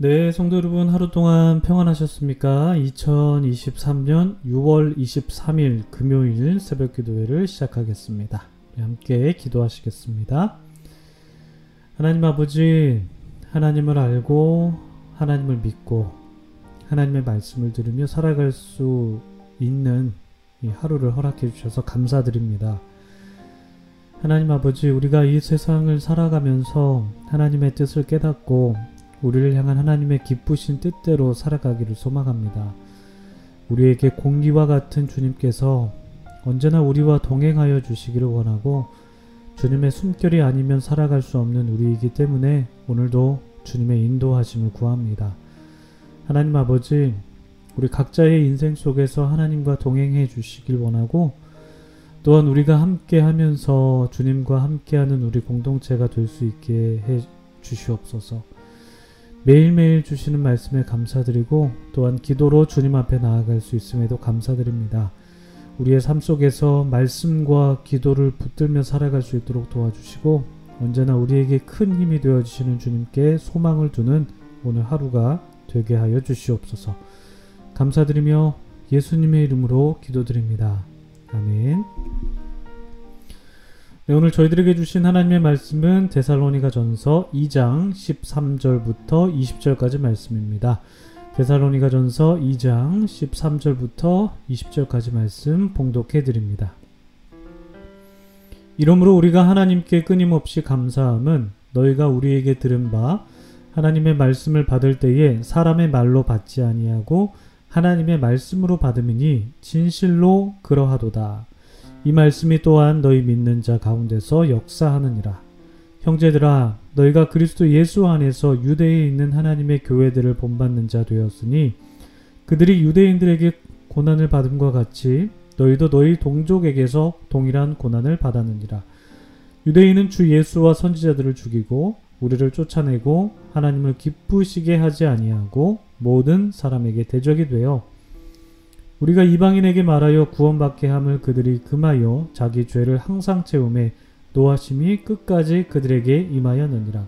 네, 성도 여러분 하루 동안 평안하셨습니까? 2023년 6월 23일 금요일 새벽 기도회를 시작하겠습니다. 함께 기도하시겠습니다. 하나님 아버지, 하나님을 알고 하나님을 믿고 하나님의 말씀을 들으며 살아갈 수 있는 이 하루를 허락해 주셔서 감사드립니다. 하나님 아버지, 우리가 이 세상을 살아가면서 하나님의 뜻을 깨닫고 우리를 향한 하나님의 기쁘신 뜻대로 살아가기를 소망합니다. 우리에게 공기와 같은 주님께서 언제나 우리와 동행하여 주시기를 원하고 주님의 숨결이 아니면 살아갈 수 없는 우리이기 때문에 오늘도 주님의 인도하심을 구합니다. 하나님 아버지, 우리 각자의 인생 속에서 하나님과 동행해 주시길 원하고 또한 우리가 함께 하면서 주님과 함께하는 우리 공동체가 될 수 있게 해 주시옵소서. 매일매일 주시는 말씀에 감사드리고 또한 기도로 주님 앞에 나아갈 수 있음에도 감사드립니다. 우리의 삶 속에서 말씀과 기도를 붙들며 살아갈 수 있도록 도와주시고 언제나 우리에게 큰 힘이 되어 주시는 주님께 소망을 두는 오늘 하루가 되게 하여 주시옵소서. 감사드리며 예수님의 이름으로 기도드립니다. 아멘. 네, 오늘 저희들에게 주신 하나님의 말씀은 데살로니가 전서 2장 13절부터 20절까지 말씀입니다. 데살로니가 전서 2장 13절부터 20절까지 말씀 봉독해 드립니다. 이러므로 우리가 하나님께 끊임없이 감사함은 너희가 우리에게 들은 바 하나님의 말씀을 받을 때에 사람의 말로 받지 아니하고 하나님의 말씀으로 받음이니 진실로 그러하도다. 이 말씀이 또한 너희 믿는 자 가운데서 역사하느니라. 형제들아, 너희가 그리스도 예수 안에서 유대에 있는 하나님의 교회들을 본받는 자 되었으니 그들이 유대인들에게 고난을 받음과 같이 너희도 너희 동족에게서 동일한 고난을 받았느니라. 유대인은 주 예수와 선지자들을 죽이고 우리를 쫓아내고 하나님을 기쁘시게 하지 아니하고 모든 사람에게 대적이 되어 우리가 이방인에게 말하여 구원받게 함을 그들이 금하여 자기 죄를 항상 채움에 노하심이 끝까지 그들에게 임하였느니라.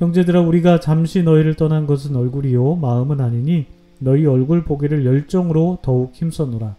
형제들아 우리가 잠시 너희를 떠난 것은 얼굴이요 마음은 아니니 너희 얼굴 보기를 열정으로 더욱 힘써노라.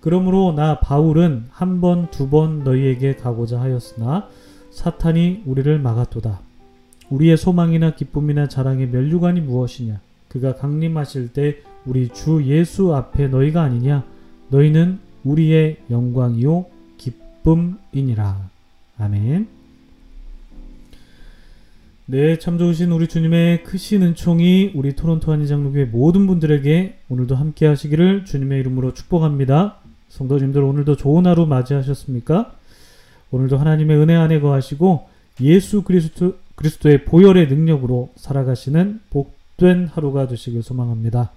그러므로 나 바울은 한 번, 두 번 너희에게 가고자 하였으나 사탄이 우리를 막았도다. 우리의 소망이나 기쁨이나 자랑의 멸류관이 무엇이냐? 그가 강림하실 때 우리 주 예수 앞에 너희가 아니냐? 너희는 우리의 영광이요 기쁨이니라. 아멘. 네, 참 좋으신 우리 주님의 크신 은총이 우리 토론토 한의장로교회 모든 분들에게 오늘도 함께 하시기를 주님의 이름으로 축복합니다. 성도님들 오늘도 좋은 하루 맞이하셨습니까? 오늘도 하나님의 은혜 안에 거하시고 예수 그리스도, 그리스도의 보혈의 능력으로 살아가시는 복된 하루가 되시길 소망합니다.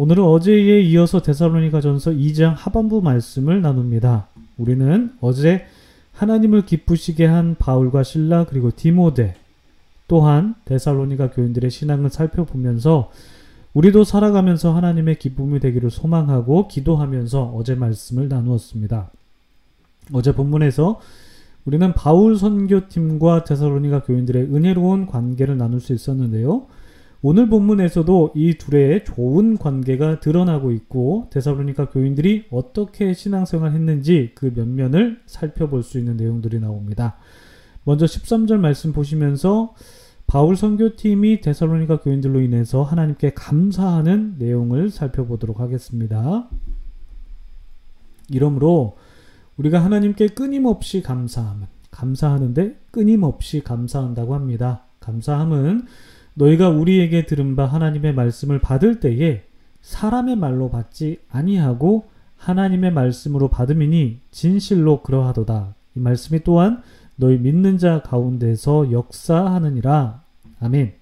오늘은 어제에 이어서 데살로니가 전서 2장 하반부 말씀을 나눕니다. 우리는 어제 하나님을 기쁘시게 한 바울과 신라 그리고 디모데 또한 데살로니가 교인들의 신앙을 살펴보면서 우리도 살아가면서 하나님의 기쁨이 되기를 소망하고 기도하면서 어제 말씀을 나누었습니다. 어제 본문에서 우리는 바울 선교팀과 데살로니가 교인들의 은혜로운 관계를 나눌 수 있었는데요. 오늘 본문에서도 이 둘의 좋은 관계가 드러나고 있고 데살로니가 교인들이 어떻게 신앙생활 했는지 그 면면을 살펴볼 수 있는 내용들이 나옵니다. 먼저 13절 말씀 보시면서 바울 선교팀이 데살로니가 교인들로 인해서 하나님께 감사하는 내용을 살펴보도록 하겠습니다. 이러므로 우리가 하나님께 끊임없이 감사함은 감사하는데 끊임없이 감사한다고 합니다. 감사함은 너희가 우리에게 들은 바 하나님의 말씀을 받을 때에 사람의 말로 받지 아니하고 하나님의 말씀으로 받음이니 진실로 그러하도다. 이 말씀이 또한 너희 믿는 자 가운데서 역사하느니라. 아멘.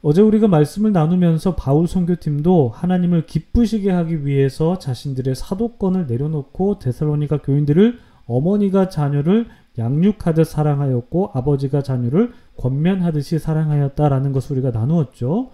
어제 우리가 말씀을 나누면서 바울 선교팀도 하나님을 기쁘시게 하기 위해서 자신들의 사도권을 내려놓고 데살로니가 교인들을 어머니가 자녀를 양육하듯 사랑하였고 아버지가 자녀를 권면하듯이 사랑하였다라는 것을 우리가 나누었죠.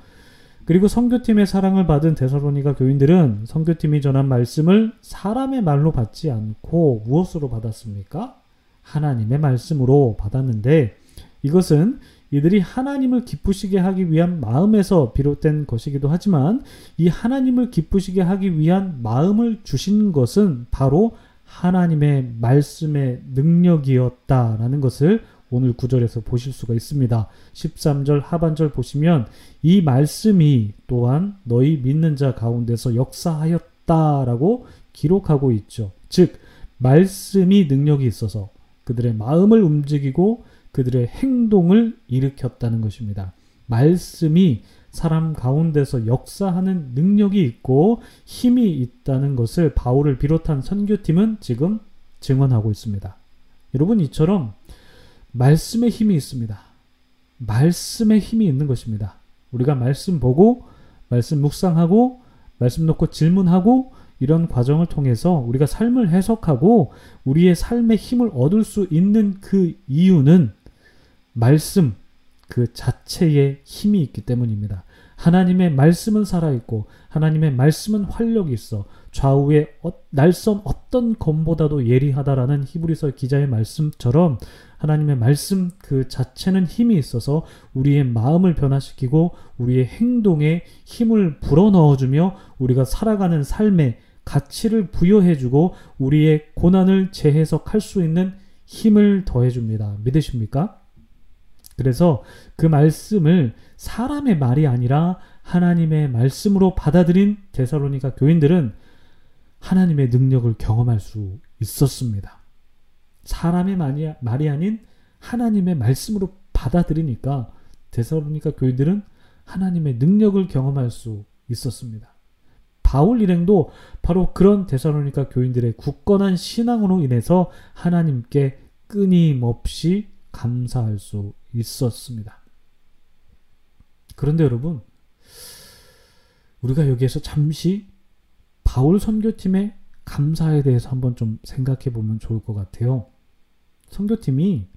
그리고 성교팀의 사랑을 받은 데살로니가 교인들은 성교팀이 전한 말씀을 사람의 말로 받지 않고 무엇으로 받았습니까? 하나님의 말씀으로 받았는데 이것은 이들이 하나님을 기쁘시게 하기 위한 마음에서 비롯된 것이기도 하지만 이 하나님을 기쁘시게 하기 위한 마음을 주신 것은 바로 하나님의 말씀의 능력이었다라는 것을 오늘 구절에서 보실 수가 있습니다. 13절 하반절 보시면 이 말씀이 또한 너희 믿는 자 가운데서 역사하였다라고 기록하고 있죠. 즉 말씀이 능력이 있어서 그들의 마음을 움직이고 그들의 행동을 일으켰다는 것입니다. 말씀이 사람 가운데서 역사하는 능력이 있고 힘이 있다는 것을 바울을 비롯한 선교팀은 지금 증언하고 있습니다. 여러분 이처럼 말씀의 힘이 있습니다. 말씀의 힘이 있는 것입니다. 우리가 말씀 보고 말씀 묵상하고 말씀 놓고 질문하고 이런 과정을 통해서 우리가 삶을 해석하고 우리의 삶의 힘을 얻을 수 있는 그 이유는 말씀 그 자체에 힘이 있기 때문입니다. 하나님의 말씀은 살아있고 하나님의 말씀은 활력이 있어 좌우의 어, 날선 어떤 검보다도 예리하다라는 히브리서 기자의 말씀처럼 하나님의 말씀 그 자체는 힘이 있어서 우리의 마음을 변화시키고 우리의 행동에 힘을 불어넣어주며 우리가 살아가는 삶에 가치를 부여해주고 우리의 고난을 재해석할 수 있는 힘을 더해줍니다. 믿으십니까? 그래서 그 말씀을 사람의 말이 아니라 하나님의 말씀으로 받아들인 데살로니가 교인들은 하나님의 능력을 경험할 수 있었습니다. 사람의 말이, 아닌 하나님의 말씀으로 받아들이니까 데살로니가 교인들은 하나님의 능력을 경험할 수 있었습니다. 바울 일행도 바로 그런 데살로니가 교인들의 굳건한 신앙으로 인해서 하나님께 끊임없이 감사할 수 있었습니다. 그런데 여러분, 우리가 여기에서 잠시 바울 선교팀의 감사에 대해서 한번 좀 생각해 보면 좋을 것 같아요. 선교팀이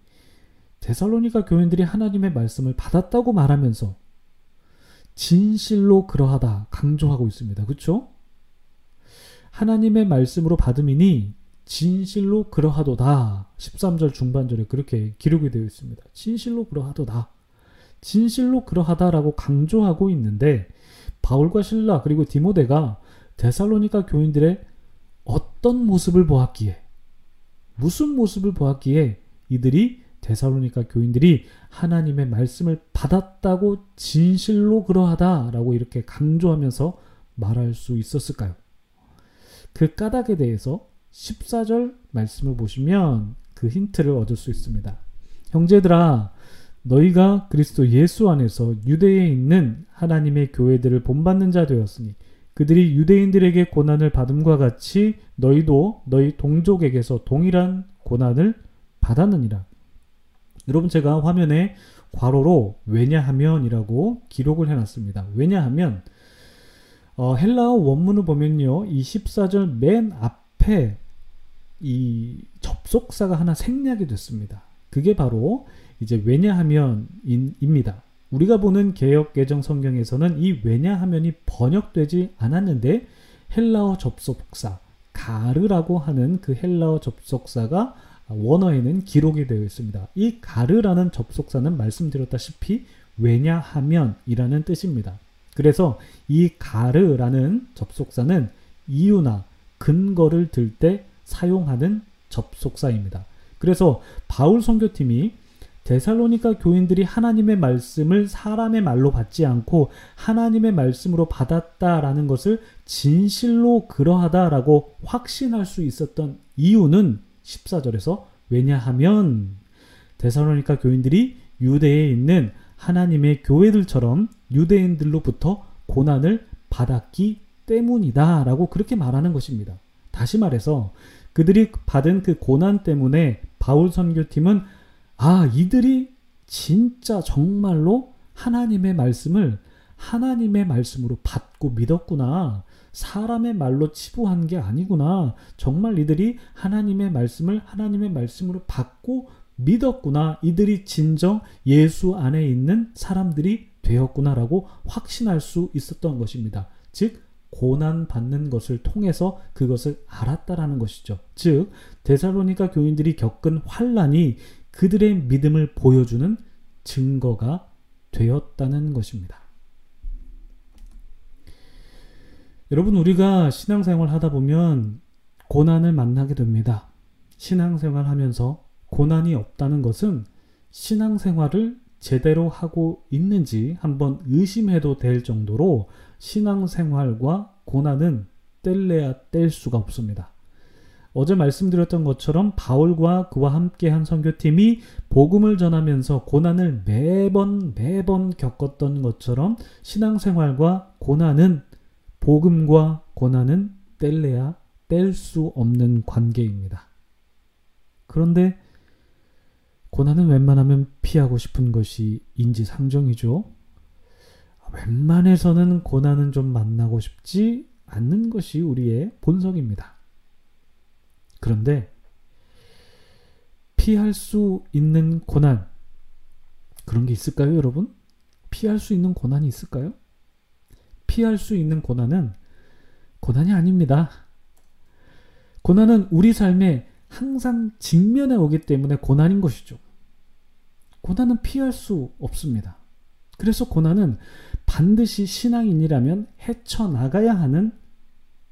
데살로니가 교인들이 하나님의 말씀을 받았다고 말하면서 진실로 그러하다 강조하고 있습니다. 그렇죠? 하나님의 말씀으로 받음이니 진실로 그러하도다. 13절 중반절에 그렇게 기록이 되어 있습니다. 진실로 그러하도다. 진실로 그러하다라고 강조하고 있는데 바울과 신라 그리고 디모데가 데살로니가 교인들의 어떤 모습을 보았기에 무슨 모습을 보았기에 이들이 데살로니가 교인들이 하나님의 말씀을 받았다고 진실로 그러하다라고 이렇게 강조하면서 말할 수 있었을까요? 그 까닭에 대해서 14절 말씀을 보시면 그 힌트를 얻을 수 있습니다. 형제들아, 너희가 그리스도 예수 안에서 유대에 있는 하나님의 교회들을 본받는 자 되었으니 그들이 유대인들에게 고난을 받음과 같이 너희도 너희 동족에게서 동일한 고난을 받았느니라. 여러분 제가 화면에 괄호로 왜냐하면이라고 기록을 해놨습니다. 왜냐하면 어, 헬라어 원문을 보면요, 이 14절 맨 앞에 이 접속사가 하나 생략이 됐습니다. 그게 바로 이제 왜냐하면입니다. 우리가 보는 개혁 개정 성경에서는 이 왜냐하면이 번역되지 않았는데 헬라어 접속사 가르라고 하는 그 헬라어 접속사가 원어에는 기록이 되어 있습니다. 이 가르라는 접속사는 말씀드렸다시피 왜냐하면이라는 뜻입니다. 그래서 이 가르라는 접속사는 이유나 근거를 들 때 사용하는 접속사입니다. 그래서 바울 선교팀이 데살로니가 교인들이 하나님의 말씀을 사람의 말로 받지 않고 하나님의 말씀으로 받았다라는 것을 진실로 그러하다라고 확신할 수 있었던 이유는 14절에서 왜냐하면 데살로니가 교인들이 유대에 있는 하나님의 교회들처럼 유대인들로부터 고난을 받았기 때문이다라고 그렇게 말하는 것입니다. 다시 말해서 그들이 받은 그 고난 때문에 바울 선교팀은 아, 이들이 진짜 정말로 하나님의 말씀을 하나님의 말씀으로 받고 믿었구나. 사람의 말로 치부한 게 아니구나. 정말 이들이 하나님의 말씀을 하나님의 말씀으로 받고 믿었구나. 이들이 진정 예수 안에 있는 사람들이 되었구나라고 확신할 수 있었던 것입니다. 즉, 고난 받는 것을 통해서 그것을 알았다라는 것이죠. 즉, 데살로니가 교인들이 겪은 환란이 그들의 믿음을 보여주는 증거가 되었다는 것입니다. 여러분, 우리가 신앙생활 하다 보면 고난을 만나게 됩니다. 신앙생활 하면서 고난이 없다는 것은 신앙생활을 제대로 하고 있는지 한번 의심해도 될 정도로 신앙생활과 고난은 뗄래야 뗄 수가 없습니다. 어제 말씀드렸던 것처럼 바울과 그와 함께한 선교팀이 복음을 전하면서 고난을 매번 매번 겪었던 것처럼 신앙생활과 고난은 복음과 고난은 뗄래야 뗄 수 없는 관계입니다. 그런데 고난은 웬만하면 피하고 싶은 것이 인지상정이죠. 웬만해서는 고난은 좀 만나고 싶지 않는 것이 우리의 본성입니다. 그런데 피할 수 있는 고난 그런 게 있을까요, 여러분? 피할 수 있는 고난이 있을까요? 피할 수 있는 고난은 고난이 아닙니다. 고난은 우리 삶에 항상 직면해 오기 때문에 고난인 것이죠. 고난은 피할 수 없습니다. 그래서 고난은 반드시 신앙인이라면 헤쳐나가야 하는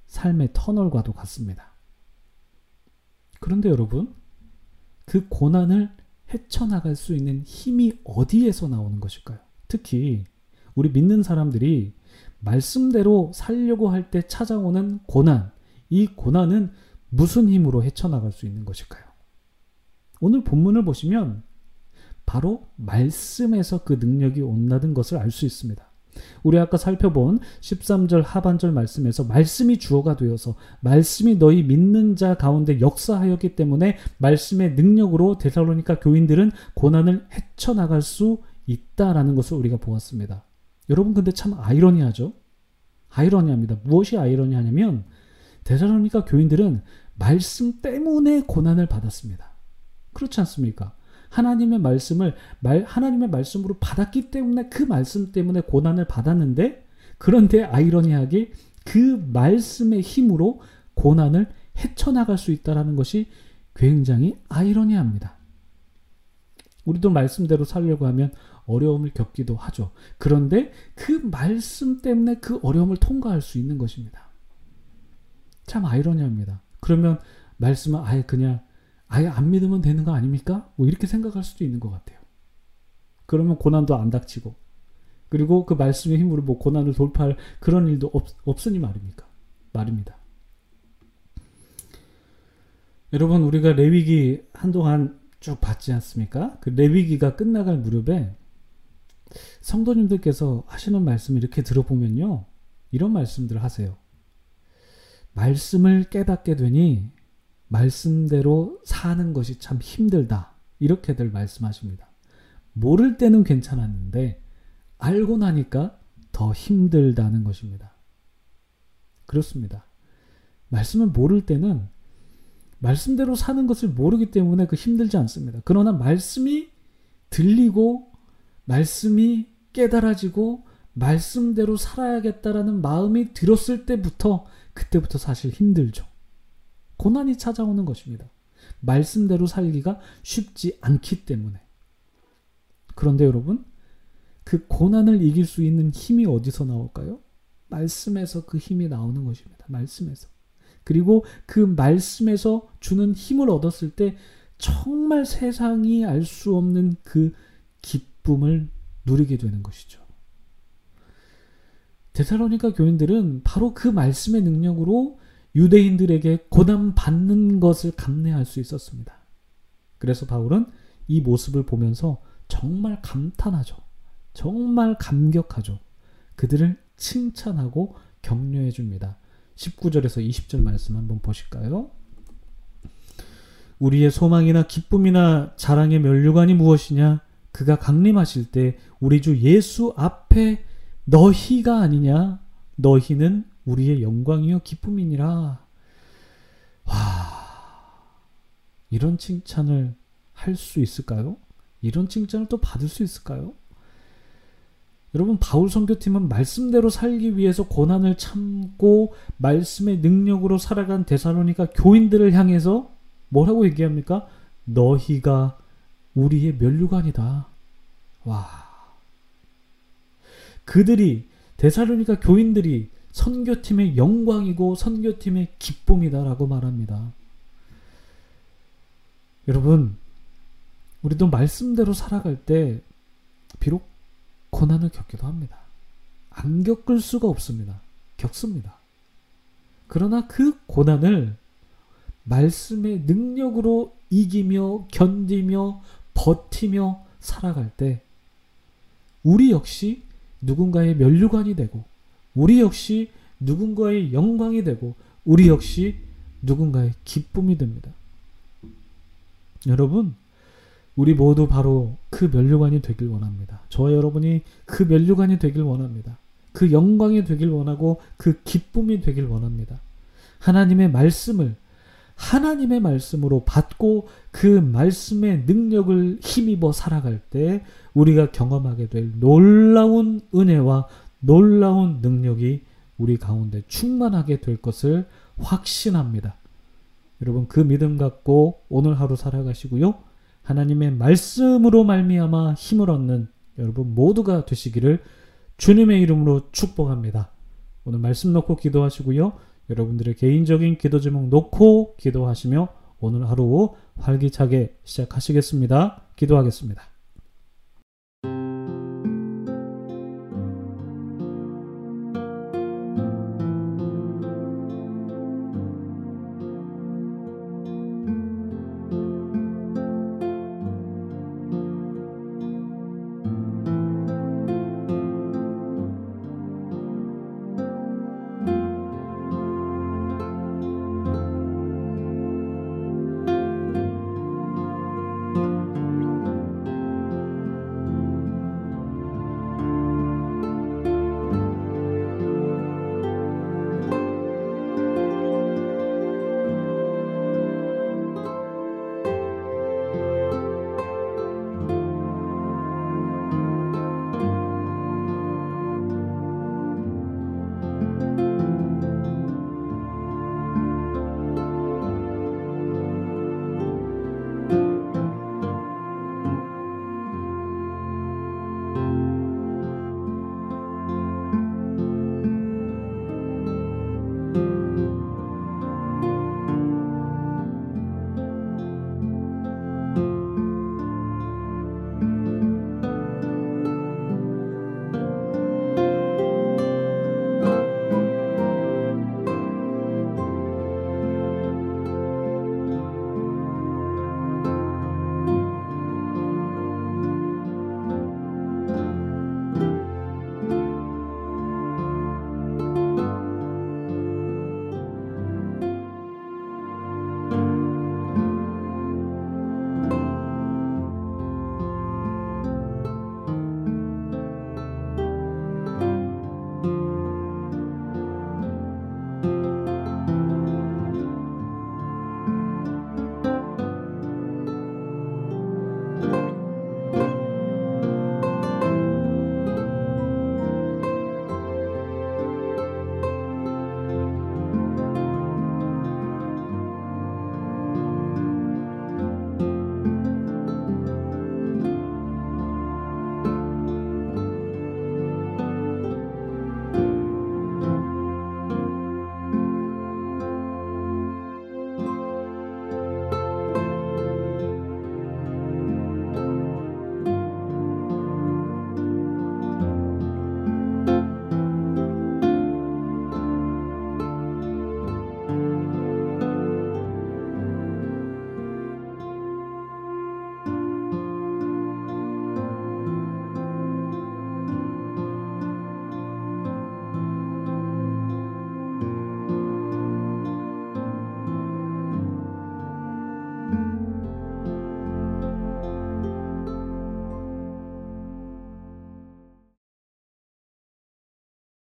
삶의 터널과도 같습니다. 그런데 여러분, 그 고난을 헤쳐나갈 수 있는 힘이 어디에서 나오는 것일까요? 특히 우리 믿는 사람들이 말씀대로 살려고 할 때 찾아오는 고난, 이 고난은 무슨 힘으로 헤쳐나갈 수 있는 것일까요? 오늘 본문을 보시면 바로 말씀에서 그 능력이 온다는 것을 알 수 있습니다. 우리 아까 살펴본 13절 하반절 말씀에서 말씀이 주어가 되어서 말씀이 너희 믿는 자 가운데 역사하였기 때문에 말씀의 능력으로 데살로니카 교인들은 고난을 헤쳐나갈 수 있다라는 것을 우리가 보았습니다. 여러분 근데 참 아이러니하죠? 아이러니합니다. 무엇이 아이러니하냐면 데살로니카 교인들은 말씀 때문에 고난을 받았습니다. 그렇지 않습니까? 하나님의 말씀을 말, 하나님의 말씀으로 받았기 때문에 그 말씀 때문에 고난을 받았는데 그런데 아이러니하게 그 말씀의 힘으로 고난을 헤쳐나갈 수 있다라는 것이 굉장히 아이러니합니다. 우리도 말씀대로 살려고 하면 어려움을 겪기도 하죠. 그런데 그 말씀 때문에 그 어려움을 통과할 수 있는 것입니다. 참 아이러니합니다. 그러면 말씀은 아예 그냥 아예 안 믿으면 되는 거 아닙니까? 뭐 이렇게 생각할 수도 있는 것 같아요. 그러면 고난도 안 닥치고 그리고 그 말씀의 힘으로 뭐 고난을 돌파할 그런 일도 없, 없으니 말입니까? 말입니다. 여러분 우리가 레위기 한동안 쭉 봤지 않습니까? 그 레위기가 끝나갈 무렵에 성도님들께서 하시는 말씀 이렇게 들어보면요. 이런 말씀들을 하세요. 말씀을 깨닫게 되니 말씀대로 사는 것이 참 힘들다. 이렇게들 말씀하십니다. 모를 때는 괜찮았는데 알고 나니까 더 힘들다는 것입니다. 그렇습니다. 말씀을 모를 때는 말씀대로 사는 것을 모르기 때문에 그 힘들지 않습니다. 그러나 말씀이 들리고 말씀이 깨달아지고 말씀대로 살아야겠다라는 마음이 들었을 때부터 그때부터 사실 힘들죠. 고난이 찾아오는 것입니다. 말씀대로 살기가 쉽지 않기 때문에. 그런데 여러분, 그 고난을 이길 수 있는 힘이 어디서 나올까요? 말씀에서 그 힘이 나오는 것입니다. 말씀에서. 그리고 그 말씀에서 주는 힘을 얻었을 때 정말 세상이 알 수 없는 그 기쁨을 누리게 되는 것이죠. 데살로니가 교인들은 바로 그 말씀의 능력으로 유대인들에게 고난 받는 것을 감내할 수 있었습니다. 그래서 바울은 이 모습을 보면서 정말 감탄하죠. 정말 감격하죠. 그들을 칭찬하고 격려해 줍니다. 19절에서 20절 말씀 한번 보실까요? 우리의 소망이나 기쁨이나 자랑의 면류관이 무엇이냐? 그가 강림하실 때 우리 주 예수 앞에 너희가 아니냐? 너희는 우리의 영광이요 기쁨이니라. 와, 이런 칭찬을 할 수 있을까요? 이런 칭찬을 또 받을 수 있을까요? 여러분 바울 선교팀은 말씀대로 살기 위해서 고난을 참고 말씀의 능력으로 살아간 데살로니가 교인들을 향해서 뭐라고 얘기합니까? 너희가 우리의 면류관이다. 와. 그들이 데살로니가 교인들이 선교팀의 영광이고 선교팀의 기쁨이다라고 말합니다. 여러분, 우리도 말씀대로 살아갈 때 비록 고난을 겪기도 합니다. 안 겪을 수가 없습니다. 겪습니다. 그러나 그 고난을 말씀의 능력으로 이기며 견디며 버티며 살아갈 때 우리 역시 누군가의 면류관이 되고 우리 역시 누군가의 영광이 되고 우리 역시 누군가의 기쁨이 됩니다. 여러분 우리 모두 바로 그 면류관이 되길 원합니다. 저와 여러분이 그 면류관이 되길 원합니다. 그 영광이 되길 원하고 그 기쁨이 되길 원합니다. 하나님의 말씀을 하나님의 말씀으로 받고 그 말씀의 능력을 힘입어 살아갈 때 우리가 경험하게 될 놀라운 은혜와 놀라운 능력이 우리 가운데 충만하게 될 것을 확신합니다. 여러분 그 믿음 갖고 오늘 하루 살아가시고요. 하나님의 말씀으로 말미암아 힘을 얻는 여러분 모두가 되시기를 주님의 이름으로 축복합니다. 오늘 말씀 놓고 기도하시고요. 여러분들의 개인적인 기도 제목 놓고 기도하시며 오늘 하루 활기차게 시작하시겠습니다. 기도하겠습니다.